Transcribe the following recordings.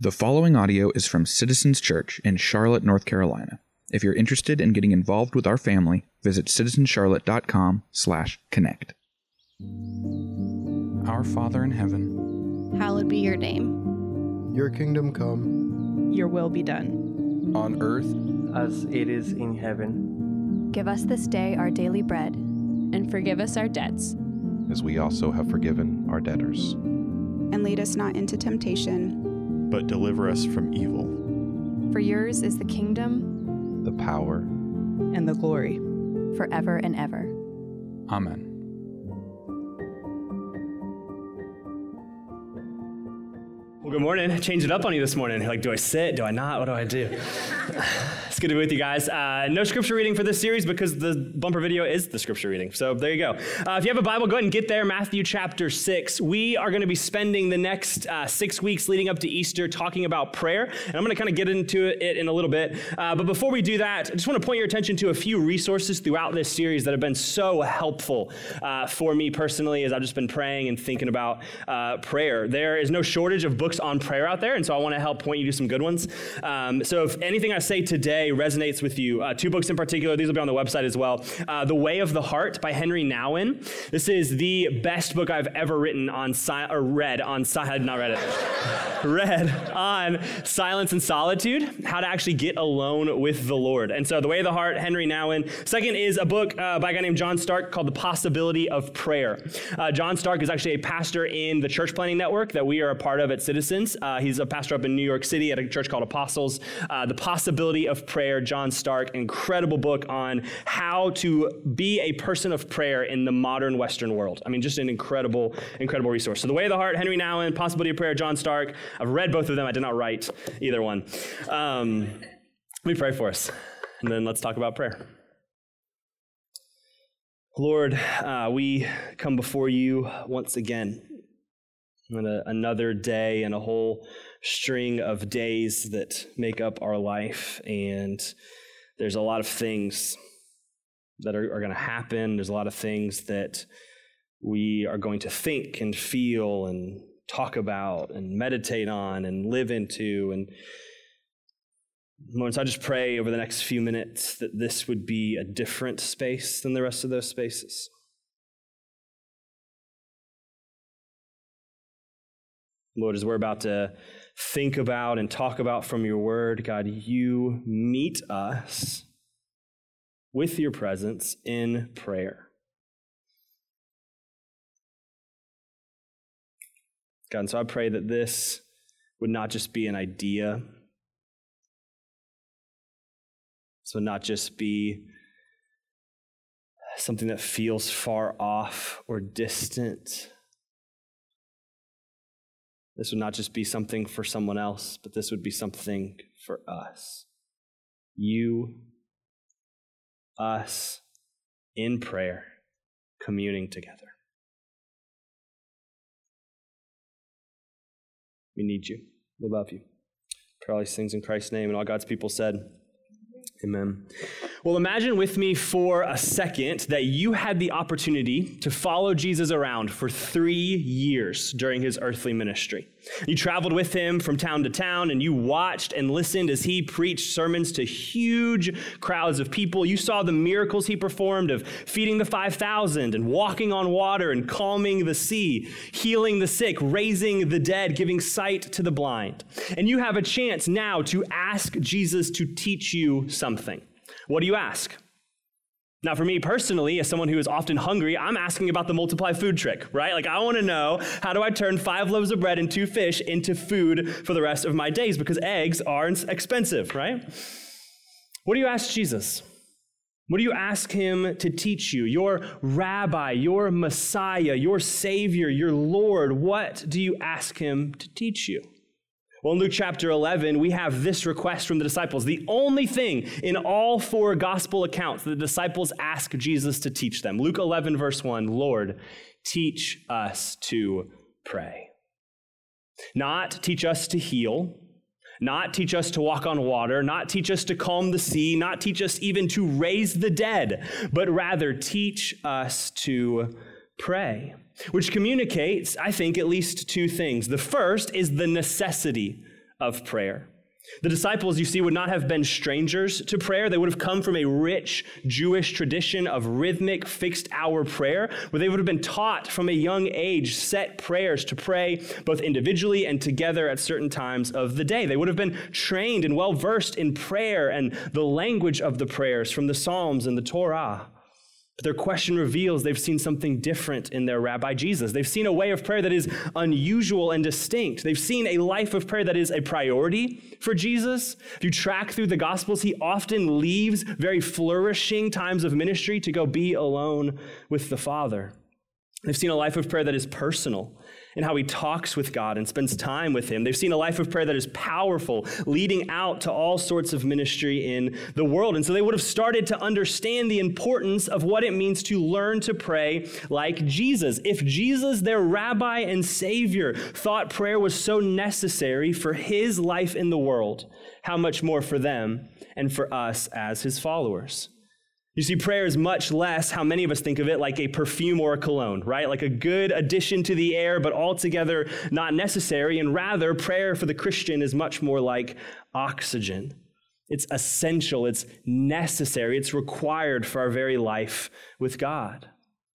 The following audio is from Citizens Church in Charlotte, North Carolina. If you're interested in getting involved with our family, visit citizenscharlotte.com/connect. Our Father in heaven, Hallowed be your name. Your kingdom come. Your will be done. on earth as it is in heaven. Give us this day our daily bread, and forgive us our debts. as we also have forgiven our debtors. and lead us not into temptation, but deliver us from evil. For yours is the kingdom, The power, And the glory. forever and ever. Amen. Well, good morning. Change it up on you this morning. Like, do I sit? Do I not? What do I do? it's good to be with you guys. Uh, no scripture reading for this series because the bumper video is the scripture reading. So there you go. Uh, if you have a Bible, go ahead and get there. Matthew chapter 6. We are going to be spending the next uh, six weeks leading up to Easter talking about prayer. And I'm going to kind of get into it in a little bit. Uh, but before we do that, I just want to point your attention to a few resources throughout this series that have been so helpful uh, for me personally as I've just been praying and thinking about uh, prayer. There is no shortage of books on prayer out there, and so I want to help point you to some good ones. Um, so if anything I say today resonates with you, uh, two books in particular, these will be on the website as well. Uh, the Way of the Heart by Henri Nouwen. This is the best book I've ever written on si- or read on si- not read it. read on silence and solitude, how to actually get alone with the Lord. And so, The Way of the Heart, Henri Nouwen. Second is a book uh, by a guy named John Starke called The Possibility of Prayer. Uh, John Starke is actually a pastor in the church planning network that we are a part of at Uh, he's a pastor up in New York City at a church called Apostles. Uh, the Possibility of Prayer, John Starke, incredible book on how to be a person of prayer in the modern Western world. I mean, just an incredible, incredible resource. So, The Way of the Heart, Henri Nouwen, Possibility of Prayer, John Starke. I've read both of them. I did not write either one. Um, let me pray for us, and then let's talk about prayer. Lord, uh, we come before you once again on a, another day and a whole string of days that make up our life. And there's a lot of things that are, are going to happen. There's a lot of things that we are going to think and feel and talk about and meditate on and live into. And so I just pray over the next few minutes that this would be a different space than the rest of those spaces. Lord, as we're about to think about and talk about from your word, God, you meet us with your presence in prayer. God, and so I pray that this would not just be an idea, this would not just be something that feels far off or distant. This would not just be something for someone else, but this would be something for us. You, us, in prayer, communing together. We need you. We love you. Pray all these things in Christ's name, and all God's people said, Amen. Well, imagine with me for a second that you had the opportunity to follow Jesus around for three years during his earthly ministry. You traveled with him from town to town and you watched and listened as he preached sermons to huge crowds of people. You saw the miracles he performed of feeding the 5,000 and walking on water and calming the sea, healing the sick, raising the dead, giving sight to the blind. And you have a chance now to ask Jesus to teach you something. What do you ask? Now, for me personally, as someone who is often hungry, I'm asking about the multiply food trick, right? Like, I want to know how do I turn five loaves of bread and two fish into food for the rest of my days because eggs aren't expensive, right? What do you ask Jesus? What do you ask him to teach you? Your rabbi, your Messiah, your Savior, your Lord, what do you ask him to teach you? Well, in Luke chapter 11, we have this request from the disciples. The only thing in all four gospel accounts that the disciples ask Jesus to teach them. Luke 11, verse 1 Lord, teach us to pray. Not teach us to heal, not teach us to walk on water, not teach us to calm the sea, not teach us even to raise the dead, but rather teach us to pray, which communicates, I think, at least two things. The first is the necessity of prayer. The disciples, you see, would not have been strangers to prayer. They would have come from a rich Jewish tradition of rhythmic, fixed hour prayer, where they would have been taught from a young age set prayers to pray both individually and together at certain times of the day. They would have been trained and well versed in prayer and the language of the prayers from the Psalms and the Torah. But their question reveals they've seen something different in their rabbi Jesus. They've seen a way of prayer that is unusual and distinct. They've seen a life of prayer that is a priority for Jesus. If you track through the Gospels, he often leaves very flourishing times of ministry to go be alone with the Father. They've seen a life of prayer that is personal in how he talks with God and spends time with him. They've seen a life of prayer that is powerful, leading out to all sorts of ministry in the world. And so they would have started to understand the importance of what it means to learn to pray like Jesus. If Jesus, their rabbi and savior, thought prayer was so necessary for his life in the world, how much more for them and for us as his followers? You see, prayer is much less how many of us think of it like a perfume or a cologne, right? Like a good addition to the air, but altogether not necessary. And rather, prayer for the Christian is much more like oxygen. It's essential, it's necessary, it's required for our very life with God.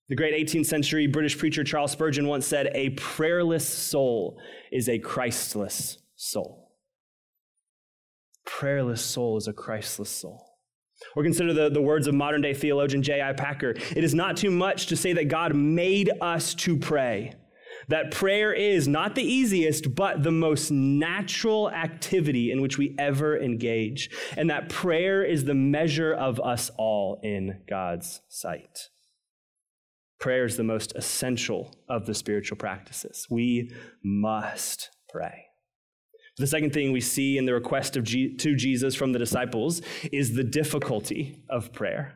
The great 18th century British preacher Charles Spurgeon once said, A prayerless soul is a Christless soul. Prayerless soul is a Christless soul. Or consider the, the words of modern day theologian J.I. Packer. It is not too much to say that God made us to pray. That prayer is not the easiest, but the most natural activity in which we ever engage. And that prayer is the measure of us all in God's sight. Prayer is the most essential of the spiritual practices. We must pray. The second thing we see in the request of G- to Jesus from the disciples is the difficulty of prayer.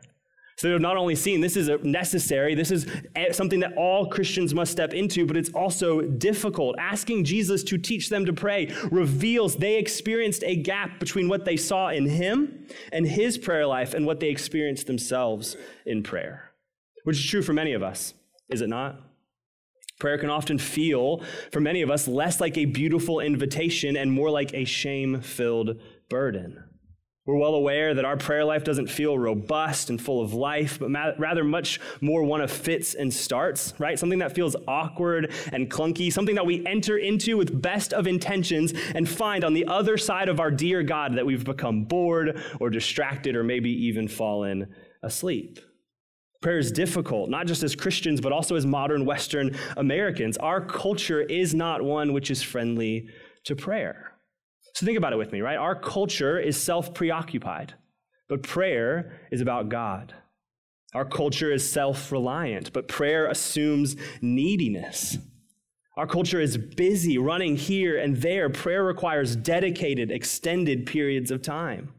So they've not only seen this is necessary, this is something that all Christians must step into, but it's also difficult. Asking Jesus to teach them to pray reveals they experienced a gap between what they saw in him and his prayer life and what they experienced themselves in prayer, which is true for many of us, is it not? Prayer can often feel, for many of us, less like a beautiful invitation and more like a shame filled burden. We're well aware that our prayer life doesn't feel robust and full of life, but ma- rather much more one of fits and starts, right? Something that feels awkward and clunky, something that we enter into with best of intentions and find on the other side of our dear God that we've become bored or distracted or maybe even fallen asleep. Prayer is difficult, not just as Christians, but also as modern Western Americans. Our culture is not one which is friendly to prayer. So think about it with me, right? Our culture is self preoccupied, but prayer is about God. Our culture is self reliant, but prayer assumes neediness. Our culture is busy running here and there. Prayer requires dedicated, extended periods of time.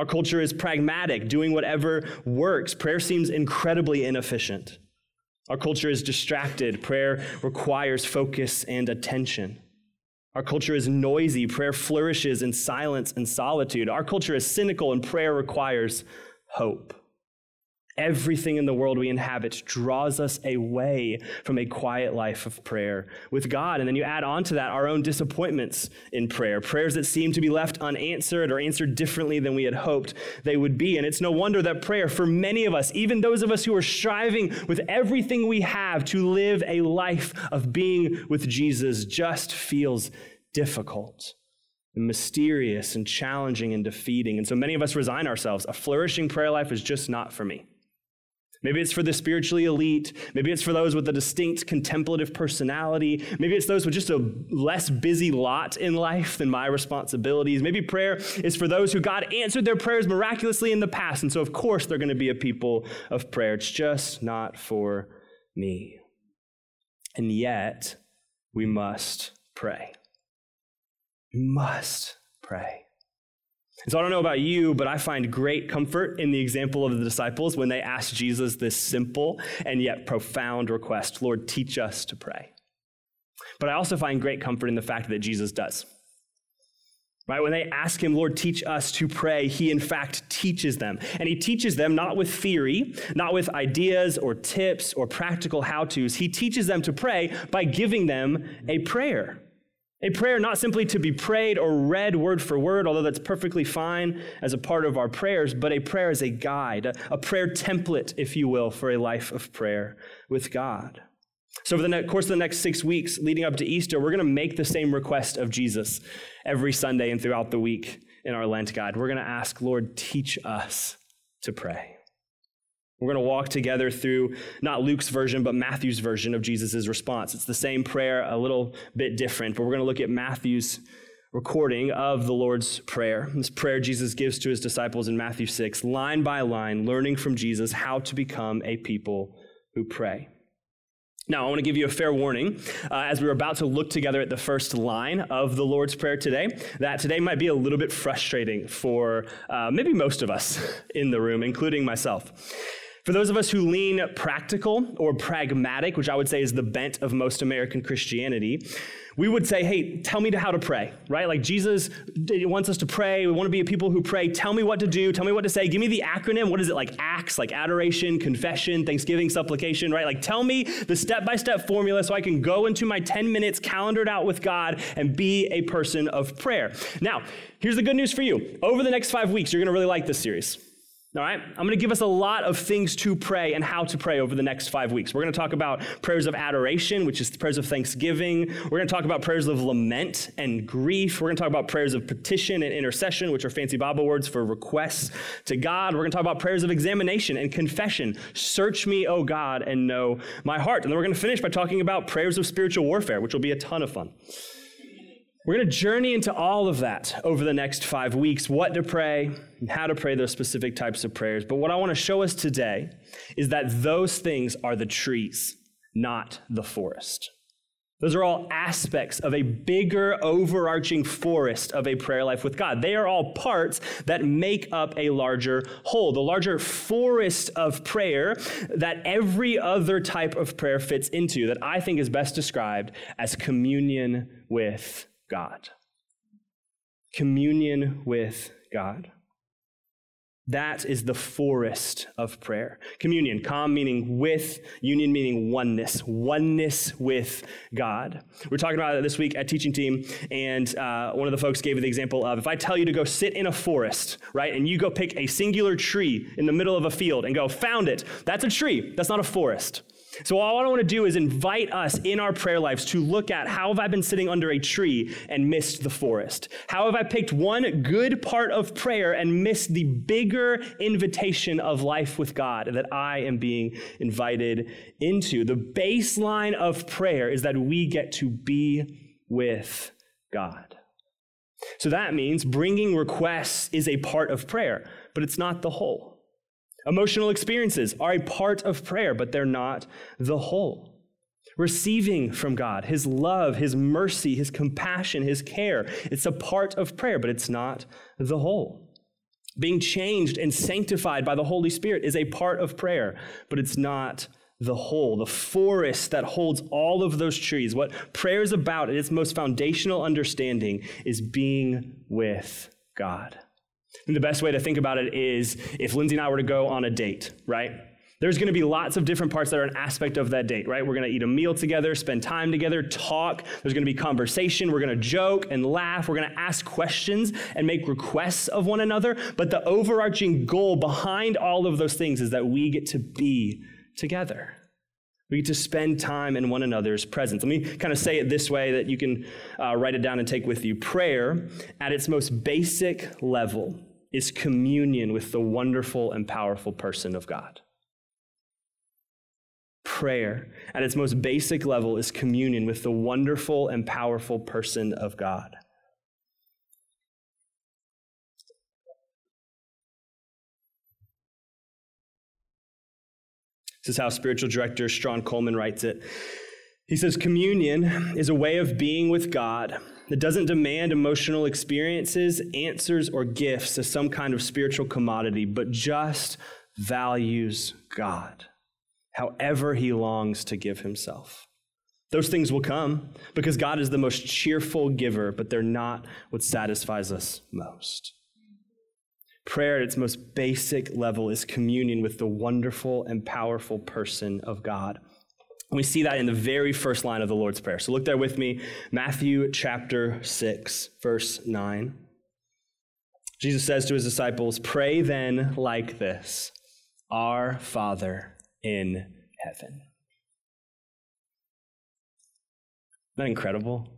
Our culture is pragmatic, doing whatever works. Prayer seems incredibly inefficient. Our culture is distracted. Prayer requires focus and attention. Our culture is noisy. Prayer flourishes in silence and solitude. Our culture is cynical, and prayer requires hope. Everything in the world we inhabit draws us away from a quiet life of prayer with God. And then you add on to that our own disappointments in prayer, prayers that seem to be left unanswered or answered differently than we had hoped they would be. And it's no wonder that prayer, for many of us, even those of us who are striving with everything we have to live a life of being with Jesus, just feels difficult and mysterious and challenging and defeating. And so many of us resign ourselves. A flourishing prayer life is just not for me. Maybe it's for the spiritually elite. Maybe it's for those with a distinct contemplative personality. Maybe it's those with just a less busy lot in life than my responsibilities. Maybe prayer is for those who God answered their prayers miraculously in the past. And so, of course, they're going to be a people of prayer. It's just not for me. And yet, we must pray. We must pray. And so I don't know about you, but I find great comfort in the example of the disciples when they ask Jesus this simple and yet profound request Lord, teach us to pray. But I also find great comfort in the fact that Jesus does. Right? When they ask him, Lord, teach us to pray, he in fact teaches them. And he teaches them not with theory, not with ideas or tips or practical how to's. He teaches them to pray by giving them a prayer. A prayer not simply to be prayed or read word for word, although that's perfectly fine as a part of our prayers, but a prayer as a guide, a prayer template, if you will, for a life of prayer with God. So, over the course of the next six weeks leading up to Easter, we're going to make the same request of Jesus every Sunday and throughout the week in our Lent guide. We're going to ask, Lord, teach us to pray. We're going to walk together through not Luke's version, but Matthew's version of Jesus' response. It's the same prayer, a little bit different, but we're going to look at Matthew's recording of the Lord's Prayer. This prayer Jesus gives to his disciples in Matthew 6, line by line, learning from Jesus how to become a people who pray. Now, I want to give you a fair warning uh, as we're about to look together at the first line of the Lord's Prayer today, that today might be a little bit frustrating for uh, maybe most of us in the room, including myself. For those of us who lean practical or pragmatic, which I would say is the bent of most American Christianity, we would say, hey, tell me how to pray, right? Like Jesus wants us to pray. We want to be a people who pray. Tell me what to do. Tell me what to say. Give me the acronym. What is it? Like acts, like adoration, confession, thanksgiving, supplication, right? Like tell me the step by step formula so I can go into my 10 minutes calendared out with God and be a person of prayer. Now, here's the good news for you. Over the next five weeks, you're going to really like this series. All right, I'm going to give us a lot of things to pray and how to pray over the next five weeks. We're going to talk about prayers of adoration, which is prayers of thanksgiving. We're going to talk about prayers of lament and grief. We're going to talk about prayers of petition and intercession, which are fancy Bible words for requests to God. We're going to talk about prayers of examination and confession. Search me, O God, and know my heart. And then we're going to finish by talking about prayers of spiritual warfare, which will be a ton of fun. We're going to journey into all of that over the next five weeks what to pray and how to pray those specific types of prayers. But what I want to show us today is that those things are the trees, not the forest. Those are all aspects of a bigger, overarching forest of a prayer life with God. They are all parts that make up a larger whole, the larger forest of prayer that every other type of prayer fits into, that I think is best described as communion with God. Communion with God. That is the forest of prayer. Communion, com meaning with, union meaning oneness, oneness with God. We're talking about it this week at teaching team, and uh, one of the folks gave the example of if I tell you to go sit in a forest, right, and you go pick a singular tree in the middle of a field and go, found it, that's a tree, that's not a forest. So, all I want to do is invite us in our prayer lives to look at how have I been sitting under a tree and missed the forest? How have I picked one good part of prayer and missed the bigger invitation of life with God that I am being invited into? The baseline of prayer is that we get to be with God. So that means bringing requests is a part of prayer, but it's not the whole. Emotional experiences are a part of prayer, but they're not the whole. Receiving from God, His love, His mercy, His compassion, His care, it's a part of prayer, but it's not the whole. Being changed and sanctified by the Holy Spirit is a part of prayer, but it's not the whole, the forest that holds all of those trees. What prayer is about at its most foundational understanding is being with God. And the best way to think about it is if Lindsay and I were to go on a date, right? There's going to be lots of different parts that are an aspect of that date, right? We're going to eat a meal together, spend time together, talk. There's going to be conversation. We're going to joke and laugh. We're going to ask questions and make requests of one another. But the overarching goal behind all of those things is that we get to be together. We get to spend time in one another's presence. Let me kind of say it this way that you can uh, write it down and take with you. Prayer, at its most basic level, is communion with the wonderful and powerful person of God. Prayer, at its most basic level, is communion with the wonderful and powerful person of God. This is how spiritual director Strahan Coleman writes it. He says, Communion is a way of being with God that doesn't demand emotional experiences, answers, or gifts as some kind of spiritual commodity, but just values God, however he longs to give himself. Those things will come because God is the most cheerful giver, but they're not what satisfies us most. Prayer at its most basic level is communion with the wonderful and powerful person of God. We see that in the very first line of the Lord's Prayer. So look there with me, Matthew chapter 6, verse 9. Jesus says to his disciples, Pray then like this Our Father in heaven. Isn't that incredible?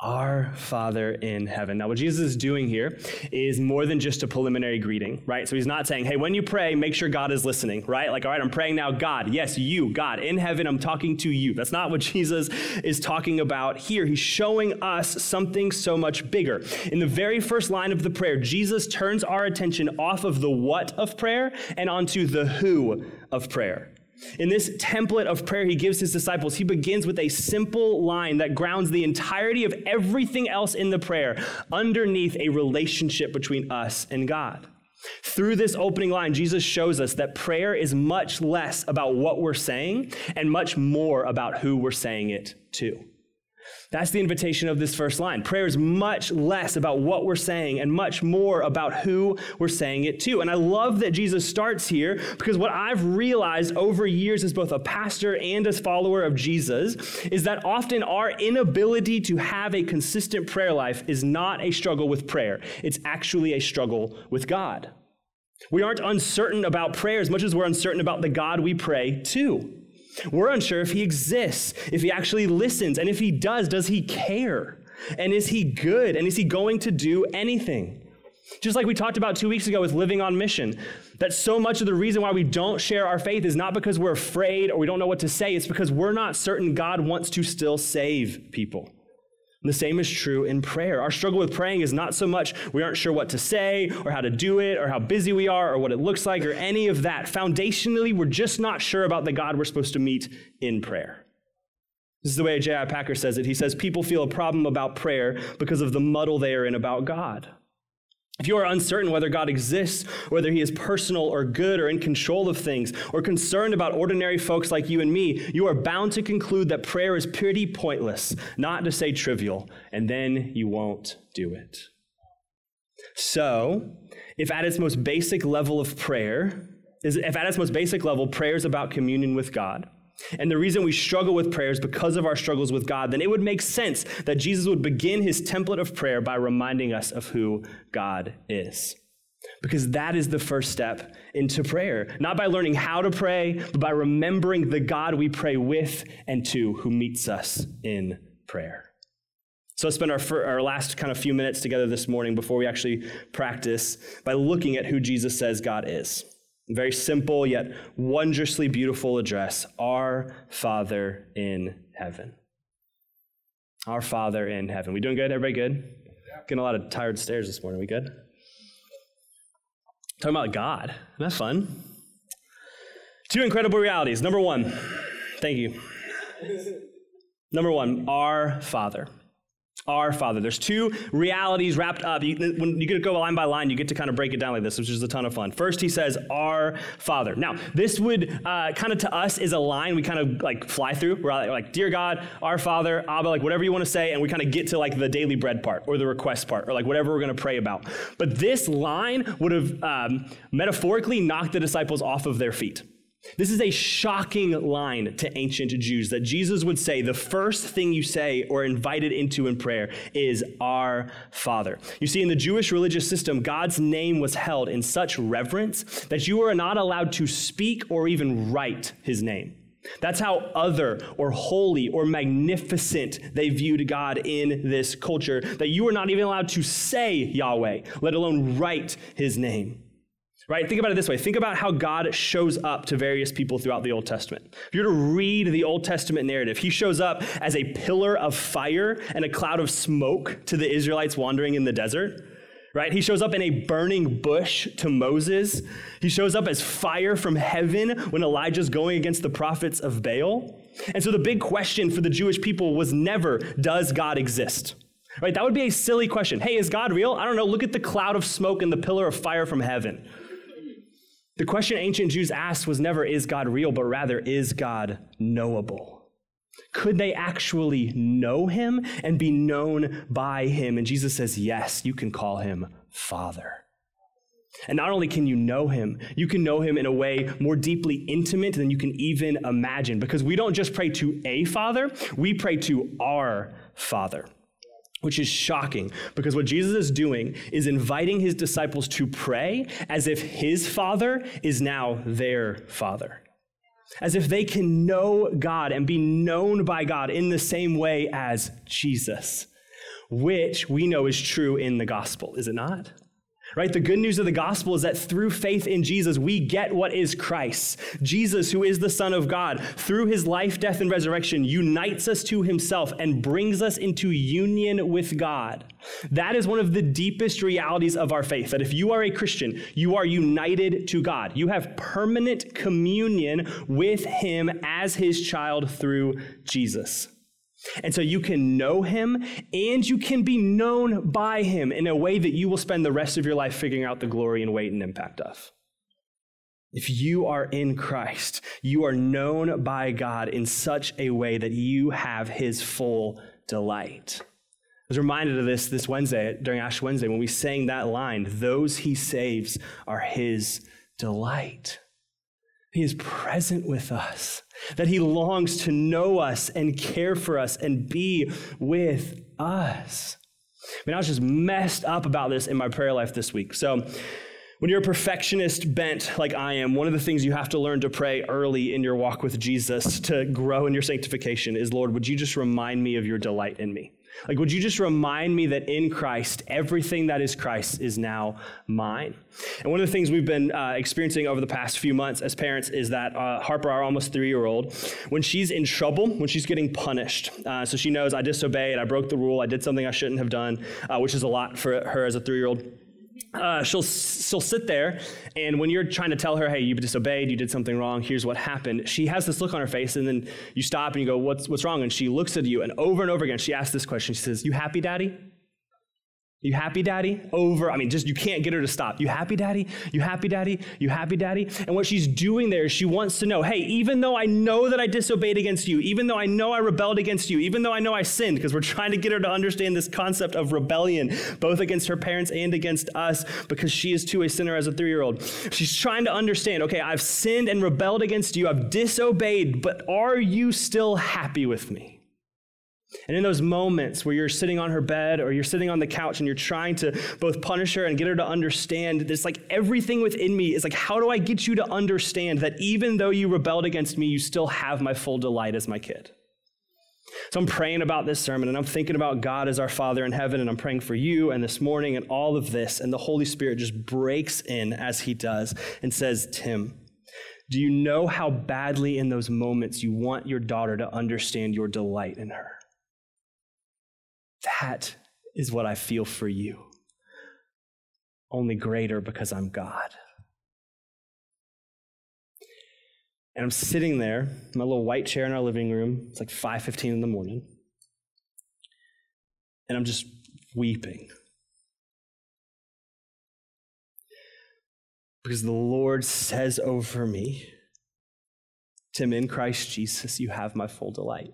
Our Father in heaven. Now, what Jesus is doing here is more than just a preliminary greeting, right? So he's not saying, hey, when you pray, make sure God is listening, right? Like, all right, I'm praying now, God. Yes, you, God, in heaven, I'm talking to you. That's not what Jesus is talking about here. He's showing us something so much bigger. In the very first line of the prayer, Jesus turns our attention off of the what of prayer and onto the who of prayer. In this template of prayer he gives his disciples, he begins with a simple line that grounds the entirety of everything else in the prayer underneath a relationship between us and God. Through this opening line, Jesus shows us that prayer is much less about what we're saying and much more about who we're saying it to. That's the invitation of this first line. Prayer is much less about what we're saying and much more about who we're saying it to. And I love that Jesus starts here because what I've realized over years as both a pastor and as follower of Jesus is that often our inability to have a consistent prayer life is not a struggle with prayer. It's actually a struggle with God. We aren't uncertain about prayer as much as we're uncertain about the God we pray to. We're unsure if he exists, if he actually listens, and if he does, does he care? And is he good? And is he going to do anything? Just like we talked about two weeks ago with living on mission, that so much of the reason why we don't share our faith is not because we're afraid or we don't know what to say, it's because we're not certain God wants to still save people. The same is true in prayer. Our struggle with praying is not so much we aren't sure what to say or how to do it or how busy we are or what it looks like or any of that. Foundationally, we're just not sure about the God we're supposed to meet in prayer. This is the way J.I. Packer says it. He says people feel a problem about prayer because of the muddle they are in about God. If you are uncertain whether God exists, whether he is personal or good or in control of things, or concerned about ordinary folks like you and me, you are bound to conclude that prayer is pretty pointless, not to say trivial, and then you won't do it. So, if at its most basic level of prayer, if at its most basic level prayer is about communion with God, and the reason we struggle with prayer is because of our struggles with God, then it would make sense that Jesus would begin his template of prayer by reminding us of who God is. Because that is the first step into prayer. Not by learning how to pray, but by remembering the God we pray with and to who meets us in prayer. So let's spend our, our last kind of few minutes together this morning before we actually practice by looking at who Jesus says God is. Very simple yet wondrously beautiful address Our Father in heaven. Our Father in heaven. We doing good? Everybody good? Getting a lot of tired stares this morning. We good? Talking about God. That's fun. Two incredible realities. Number one, thank you. Number one, our Father our Father. There's two realities wrapped up. You, when you get to go line by line, you get to kind of break it down like this, which is a ton of fun. First, he says, Our Father. Now, this would uh, kind of to us is a line we kind of like fly through. We're like, Dear God, our Father, Abba, like whatever you want to say, and we kind of get to like the daily bread part or the request part or like whatever we're going to pray about. But this line would have um, metaphorically knocked the disciples off of their feet. This is a shocking line to ancient Jews that Jesus would say the first thing you say or invited into in prayer is our Father. You see, in the Jewish religious system, God's name was held in such reverence that you were not allowed to speak or even write his name. That's how other or holy or magnificent they viewed God in this culture, that you were not even allowed to say Yahweh, let alone write his name right? Think about it this way. Think about how God shows up to various people throughout the Old Testament. If you're to read the Old Testament narrative, he shows up as a pillar of fire and a cloud of smoke to the Israelites wandering in the desert. Right? He shows up in a burning bush to Moses. He shows up as fire from heaven when Elijah's going against the prophets of Baal. And so the big question for the Jewish people was never, does God exist? Right? That would be a silly question. Hey, is God real? I don't know. Look at the cloud of smoke and the pillar of fire from heaven. The question ancient Jews asked was never, is God real, but rather, is God knowable? Could they actually know him and be known by him? And Jesus says, yes, you can call him Father. And not only can you know him, you can know him in a way more deeply intimate than you can even imagine. Because we don't just pray to a father, we pray to our father. Which is shocking because what Jesus is doing is inviting his disciples to pray as if his father is now their father. As if they can know God and be known by God in the same way as Jesus, which we know is true in the gospel, is it not? Right? The good news of the gospel is that through faith in Jesus, we get what is Christ. Jesus, who is the Son of God, through his life, death, and resurrection, unites us to himself and brings us into union with God. That is one of the deepest realities of our faith that if you are a Christian, you are united to God. You have permanent communion with him as his child through Jesus. And so you can know him and you can be known by him in a way that you will spend the rest of your life figuring out the glory and weight and impact of. If you are in Christ, you are known by God in such a way that you have his full delight. I was reminded of this this Wednesday during Ash Wednesday when we sang that line, those he saves are his delight. He is present with us that he longs to know us and care for us and be with us. I mean, I was just messed up about this in my prayer life this week. So, when you're a perfectionist bent like I am, one of the things you have to learn to pray early in your walk with Jesus to grow in your sanctification is Lord, would you just remind me of your delight in me? Like, would you just remind me that in Christ, everything that is Christ is now mine? And one of the things we've been uh, experiencing over the past few months as parents is that uh, Harper, our almost three year old, when she's in trouble, when she's getting punished, uh, so she knows I disobeyed, I broke the rule, I did something I shouldn't have done, uh, which is a lot for her as a three year old uh, she'll, she'll sit there, and when you're trying to tell her, hey, you disobeyed, you did something wrong, here's what happened, she has this look on her face, and then you stop and you go, what's, what's wrong? And she looks at you, and over and over again, she asks this question. She says, You happy, daddy? You happy, daddy? Over. I mean, just you can't get her to stop. You happy, daddy? You happy, daddy? You happy, daddy? And what she's doing there is she wants to know hey, even though I know that I disobeyed against you, even though I know I rebelled against you, even though I know I sinned, because we're trying to get her to understand this concept of rebellion, both against her parents and against us, because she is too a sinner as a three year old. She's trying to understand okay, I've sinned and rebelled against you, I've disobeyed, but are you still happy with me? And in those moments where you're sitting on her bed or you're sitting on the couch and you're trying to both punish her and get her to understand this, like everything within me is like, how do I get you to understand that even though you rebelled against me, you still have my full delight as my kid? So I'm praying about this sermon and I'm thinking about God as our Father in heaven and I'm praying for you and this morning and all of this. And the Holy Spirit just breaks in as He does and says, Tim, do you know how badly in those moments you want your daughter to understand your delight in her? That is what I feel for you. Only greater because I'm God. And I'm sitting there, in my little white chair in our living room. It's like 5:15 in the morning. And I'm just weeping. Because the Lord says over me, Tim, in Christ Jesus, you have my full delight.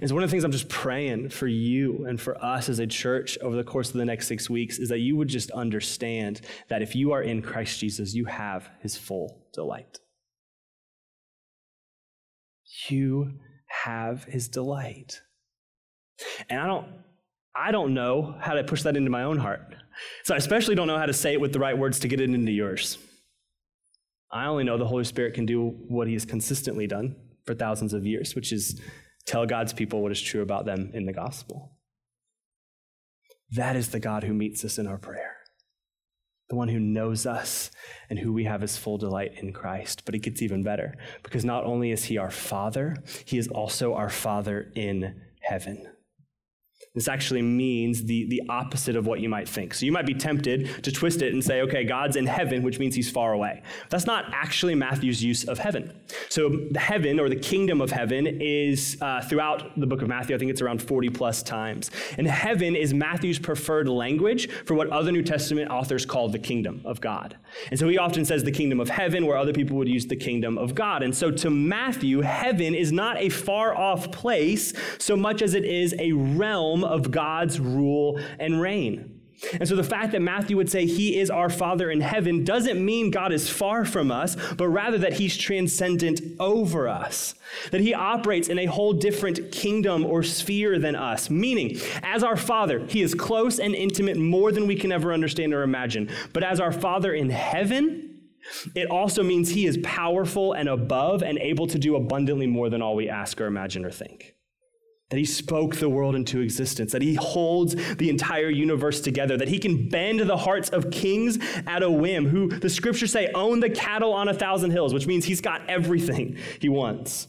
And so one of the things I'm just praying for you and for us as a church over the course of the next six weeks is that you would just understand that if you are in Christ Jesus, you have his full delight. You have his delight. And I don't I don't know how to push that into my own heart. So I especially don't know how to say it with the right words to get it into yours. I only know the Holy Spirit can do what he has consistently done for thousands of years, which is tell God's people what is true about them in the gospel. That is the God who meets us in our prayer, the one who knows us and who we have his full delight in Christ. But it gets even better because not only is he our Father, he is also our Father in heaven. This actually means the, the opposite of what you might think. So you might be tempted to twist it and say, okay, God's in heaven, which means he's far away. That's not actually Matthew's use of heaven. So the heaven or the kingdom of heaven is uh, throughout the book of Matthew, I think it's around 40 plus times. And heaven is Matthew's preferred language for what other New Testament authors call the kingdom of God. And so he often says the kingdom of heaven, where other people would use the kingdom of God. And so to Matthew, heaven is not a far off place so much as it is a realm of God's rule and reign. And so the fact that Matthew would say he is our Father in heaven doesn't mean God is far from us, but rather that he's transcendent over us, that he operates in a whole different kingdom or sphere than us. Meaning, as our Father, he is close and intimate more than we can ever understand or imagine. But as our Father in heaven, it also means he is powerful and above and able to do abundantly more than all we ask or imagine or think that he spoke the world into existence, that he holds the entire universe together, that he can bend the hearts of kings at a whim, who the scriptures say own the cattle on a thousand hills, which means he's got everything he wants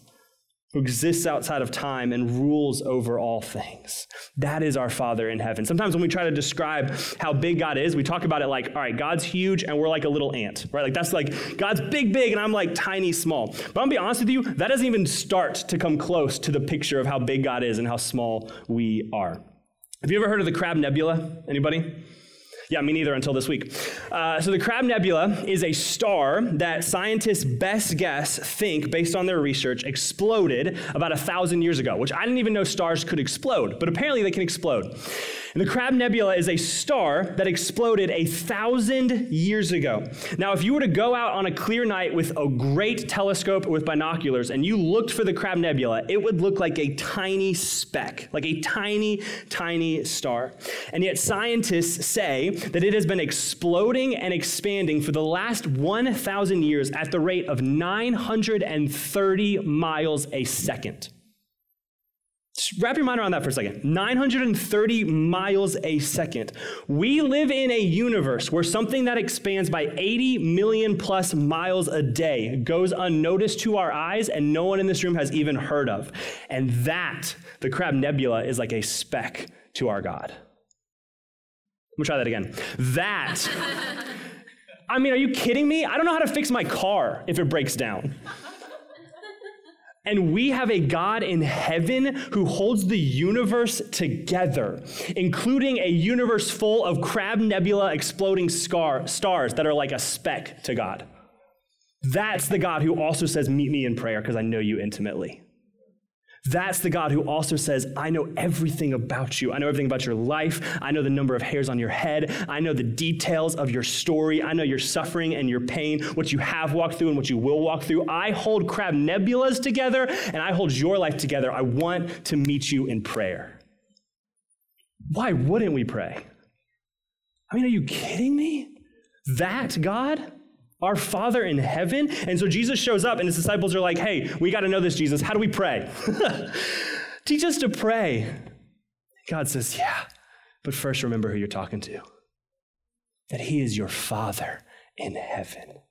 who exists outside of time and rules over all things. That is our Father in heaven. Sometimes when we try to describe how big God is, we talk about it like, all right, God's huge and we're like a little ant, right? Like that's like God's big, big, and I'm like tiny, small. But I'm gonna be honest with you, that doesn't even start to come close to the picture of how big God is and how small we are. Have you ever heard of the Crab Nebula? Anybody? Yeah, me neither until this week. Uh, so, the Crab Nebula is a star that scientists' best guess think, based on their research, exploded about a thousand years ago, which I didn't even know stars could explode, but apparently they can explode. And the Crab Nebula is a star that exploded a thousand years ago. Now, if you were to go out on a clear night with a great telescope with binoculars and you looked for the Crab Nebula, it would look like a tiny speck, like a tiny, tiny star. And yet, scientists say that it has been exploding and expanding for the last 1,000 years at the rate of 930 miles a second. Just wrap your mind around that for a second. 930 miles a second. We live in a universe where something that expands by 80 million plus miles a day goes unnoticed to our eyes and no one in this room has even heard of. And that, the Crab Nebula, is like a speck to our God. Let me try that again. That. I mean, are you kidding me? I don't know how to fix my car if it breaks down. And we have a God in heaven who holds the universe together, including a universe full of crab nebula exploding scar, stars that are like a speck to God. That's the God who also says, Meet me in prayer because I know you intimately. That's the God who also says, I know everything about you. I know everything about your life. I know the number of hairs on your head. I know the details of your story. I know your suffering and your pain, what you have walked through and what you will walk through. I hold crab nebulas together and I hold your life together. I want to meet you in prayer. Why wouldn't we pray? I mean, are you kidding me? That God? Our Father in heaven. And so Jesus shows up, and his disciples are like, hey, we got to know this, Jesus. How do we pray? Teach us to pray. God says, yeah, but first remember who you're talking to that he is your Father in heaven.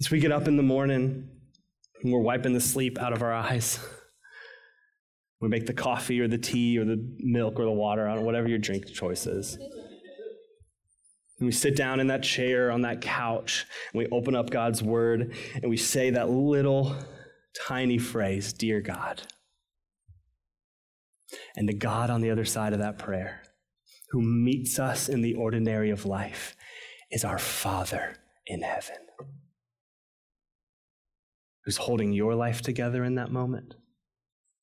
As we get up in the morning and we're wiping the sleep out of our eyes, we make the coffee or the tea or the milk or the water, whatever your drink choice is. And we sit down in that chair on that couch and we open up God's word and we say that little tiny phrase, Dear God. And the God on the other side of that prayer, who meets us in the ordinary of life, is our Father in heaven, who's holding your life together in that moment,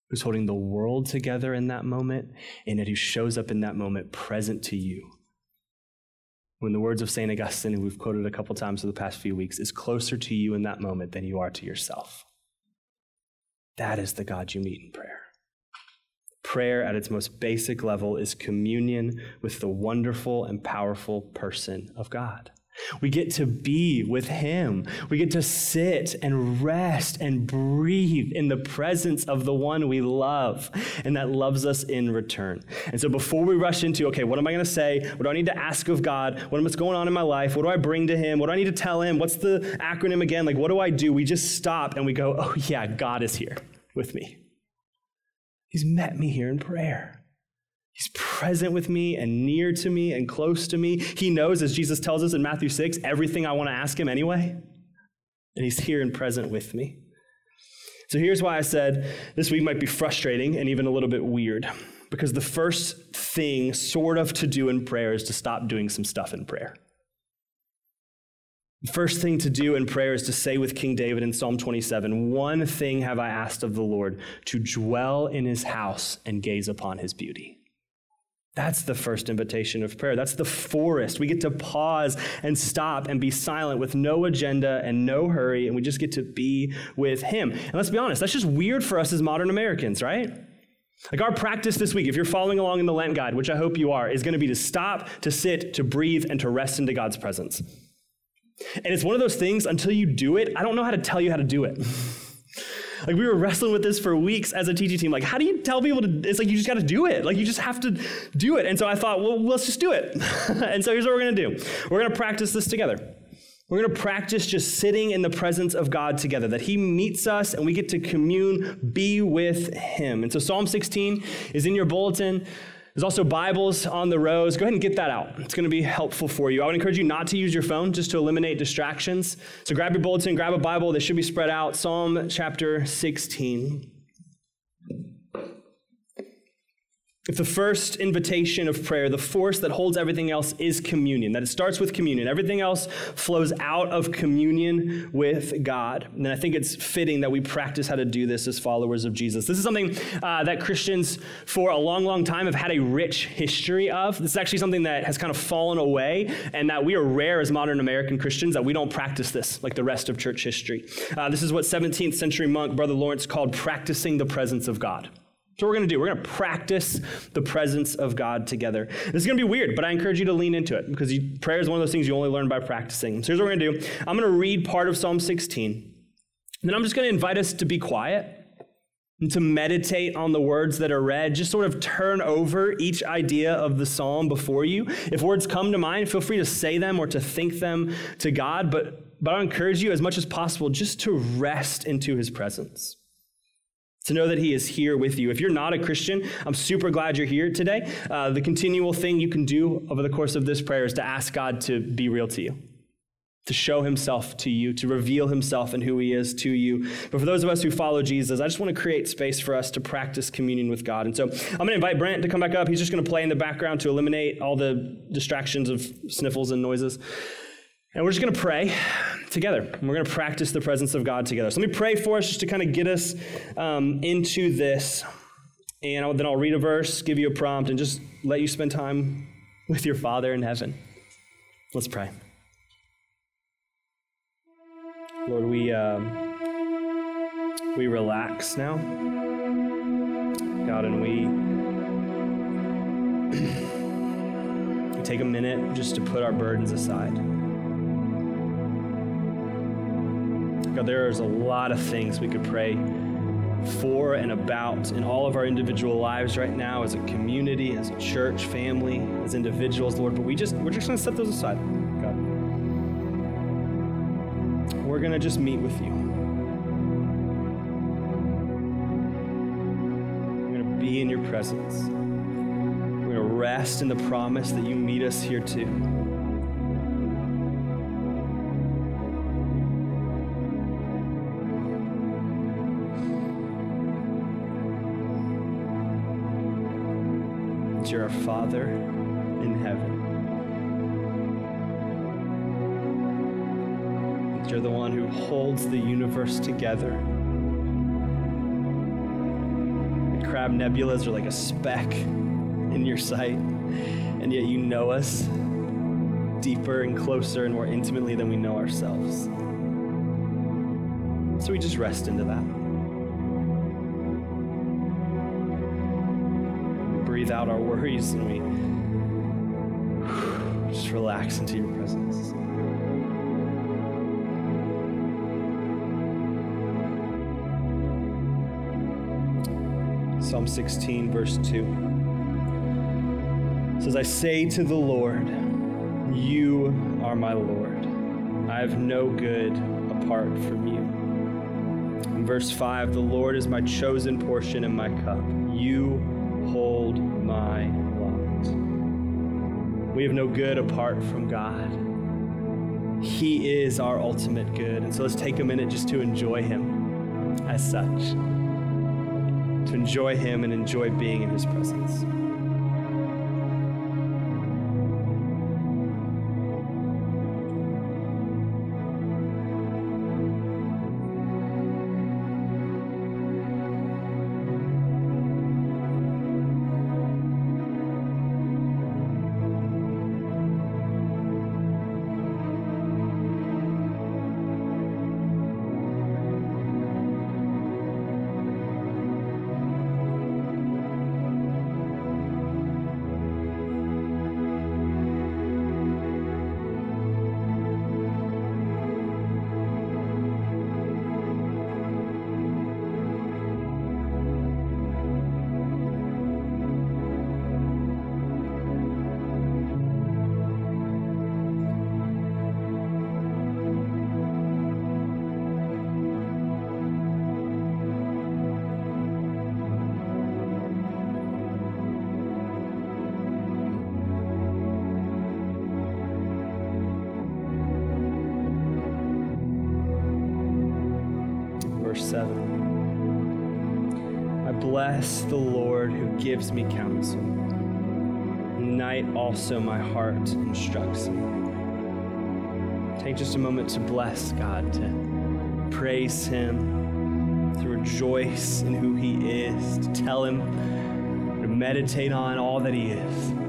who's holding the world together in that moment, and who shows up in that moment present to you when the words of St. Augustine, who we've quoted a couple times for the past few weeks, is closer to you in that moment than you are to yourself. That is the God you meet in prayer. Prayer, at its most basic level, is communion with the wonderful and powerful person of God. We get to be with Him. We get to sit and rest and breathe in the presence of the one we love and that loves us in return. And so before we rush into, okay, what am I going to say? What do I need to ask of God? What's going on in my life? What do I bring to Him? What do I need to tell Him? What's the acronym again? Like, what do I do? We just stop and we go, oh, yeah, God is here with me. He's met me here in prayer. He's present with me and near to me and close to me. He knows, as Jesus tells us in Matthew 6, everything I want to ask him anyway. And he's here and present with me. So here's why I said this week might be frustrating and even a little bit weird. Because the first thing, sort of, to do in prayer is to stop doing some stuff in prayer. The first thing to do in prayer is to say with King David in Psalm 27 One thing have I asked of the Lord, to dwell in his house and gaze upon his beauty. That's the first invitation of prayer. That's the forest. We get to pause and stop and be silent with no agenda and no hurry, and we just get to be with Him. And let's be honest, that's just weird for us as modern Americans, right? Like our practice this week, if you're following along in the Lent guide, which I hope you are, is going to be to stop, to sit, to breathe, and to rest into God's presence. And it's one of those things, until you do it, I don't know how to tell you how to do it. Like we were wrestling with this for weeks as a teaching team. Like, how do you tell people to? It's like you just got to do it. Like you just have to do it. And so I thought, well, let's just do it. and so here's what we're gonna do. We're gonna practice this together. We're going to practice just sitting in the presence of God together, that He meets us and we get to commune, be with Him. And so Psalm 16 is in your bulletin. There's also Bibles on the rows. Go ahead and get that out. It's going to be helpful for you. I would encourage you not to use your phone just to eliminate distractions. So grab your bulletin, grab a Bible. They should be spread out. Psalm chapter 16. If the first invitation of prayer, the force that holds everything else is communion, that it starts with communion, everything else flows out of communion with God, then I think it's fitting that we practice how to do this as followers of Jesus. This is something uh, that Christians for a long, long time have had a rich history of. This is actually something that has kind of fallen away, and that we are rare as modern American Christians that we don't practice this like the rest of church history. Uh, this is what 17th century monk Brother Lawrence called practicing the presence of God. So we're going to do. We're going to practice the presence of God together. This is going to be weird, but I encourage you to lean into it because you, prayer is one of those things you only learn by practicing. So here's what we're going to do. I'm going to read part of Psalm 16. And then I'm just going to invite us to be quiet and to meditate on the words that are read. Just sort of turn over each idea of the psalm before you. If words come to mind, feel free to say them or to think them to God, but, but I encourage you as much as possible just to rest into his presence to know that He is here with you. If you're not a Christian, I'm super glad you're here today. Uh, the continual thing you can do over the course of this prayer is to ask God to be real to you, to show Himself to you, to reveal Himself and who He is to you. But for those of us who follow Jesus, I just want to create space for us to practice communion with God. And so I'm going to invite Brent to come back up. He's just going to play in the background to eliminate all the distractions of sniffles and noises. And we're just going to pray together. We're going to practice the presence of God together. So let me pray for us just to kind of get us um, into this. And then I'll read a verse, give you a prompt, and just let you spend time with your Father in heaven. Let's pray. Lord, we, um, we relax now. God, and we, we take a minute just to put our burdens aside. God, there's a lot of things we could pray for and about in all of our individual lives right now as a community, as a church, family, as individuals, Lord, but we just we're just gonna set those aside, God. We're gonna just meet with you. We're gonna be in your presence. We're gonna rest in the promise that you meet us here too. You're our Father in heaven. You're the one who holds the universe together. The crab nebulas are like a speck in your sight, and yet you know us deeper and closer and more intimately than we know ourselves. So we just rest into that. Breathe out our worries and we just relax into your presence. Psalm 16, verse 2 says, I say to the Lord, You are my Lord. I have no good apart from you. In verse 5, the Lord is my chosen portion and my cup. You hold my lot. We have no good apart from God. He is our ultimate good. And so let's take a minute just to enjoy Him as such, to enjoy Him and enjoy being in His presence. Bless the Lord who gives me counsel. Night also my heart instructs me. Take just a moment to bless God, to praise Him, to rejoice in who He is, to tell Him, to meditate on all that He is.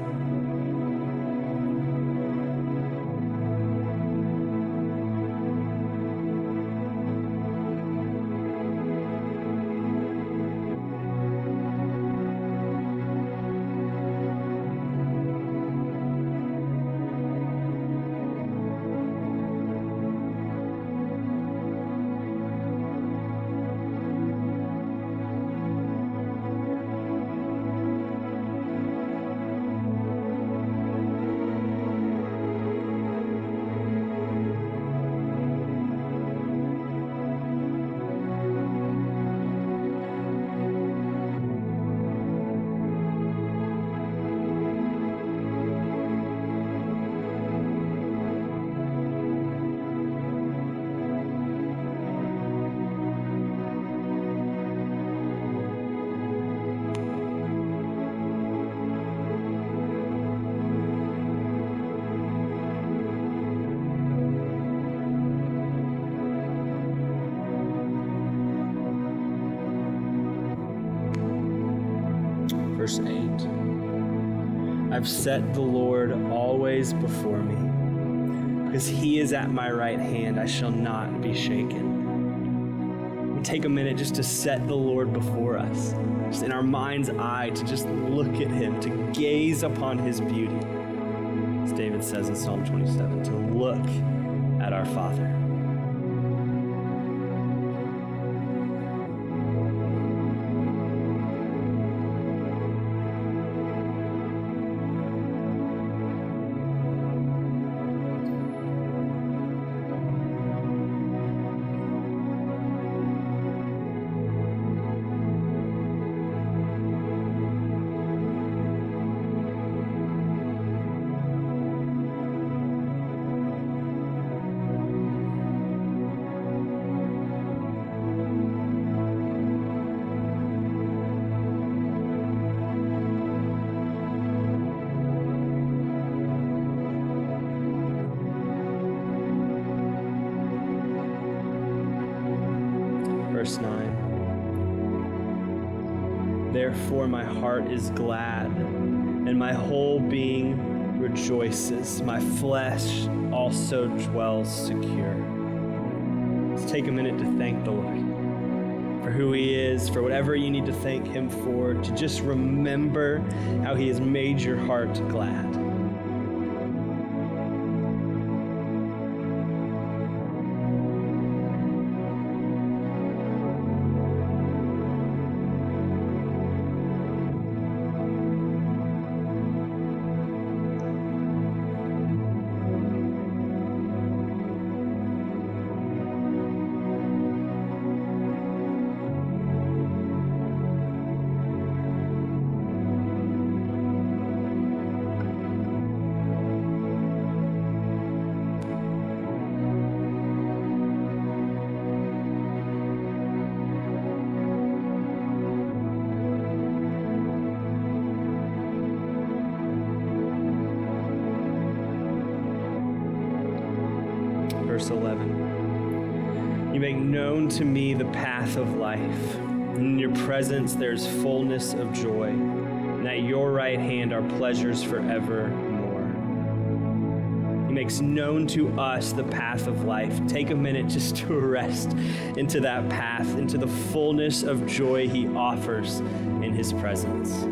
I've set the Lord always before me. Because he is at my right hand, I shall not be shaken. We take a minute just to set the Lord before us, just in our mind's eye, to just look at him, to gaze upon his beauty. As David says in Psalm 27, to look at our Father. Heart is glad, and my whole being rejoices. My flesh also dwells secure. Let's take a minute to thank the Lord for who He is, for whatever you need to thank Him for, to just remember how He has made your heart glad. To me the path of life. In your presence there's fullness of joy, and at your right hand are pleasures forevermore. He makes known to us the path of life. Take a minute just to rest into that path, into the fullness of joy He offers in His presence.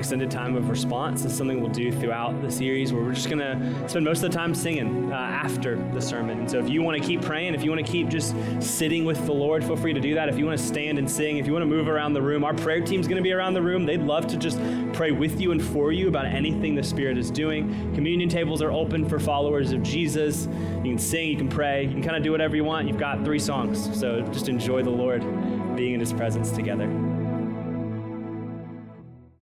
Extended time of response. It's something we'll do throughout the series where we're just going to spend most of the time singing uh, after the sermon. And so if you want to keep praying, if you want to keep just sitting with the Lord, feel free to do that. If you want to stand and sing, if you want to move around the room, our prayer team's going to be around the room. They'd love to just pray with you and for you about anything the Spirit is doing. Communion tables are open for followers of Jesus. You can sing, you can pray, you can kind of do whatever you want. You've got three songs. So just enjoy the Lord being in his presence together.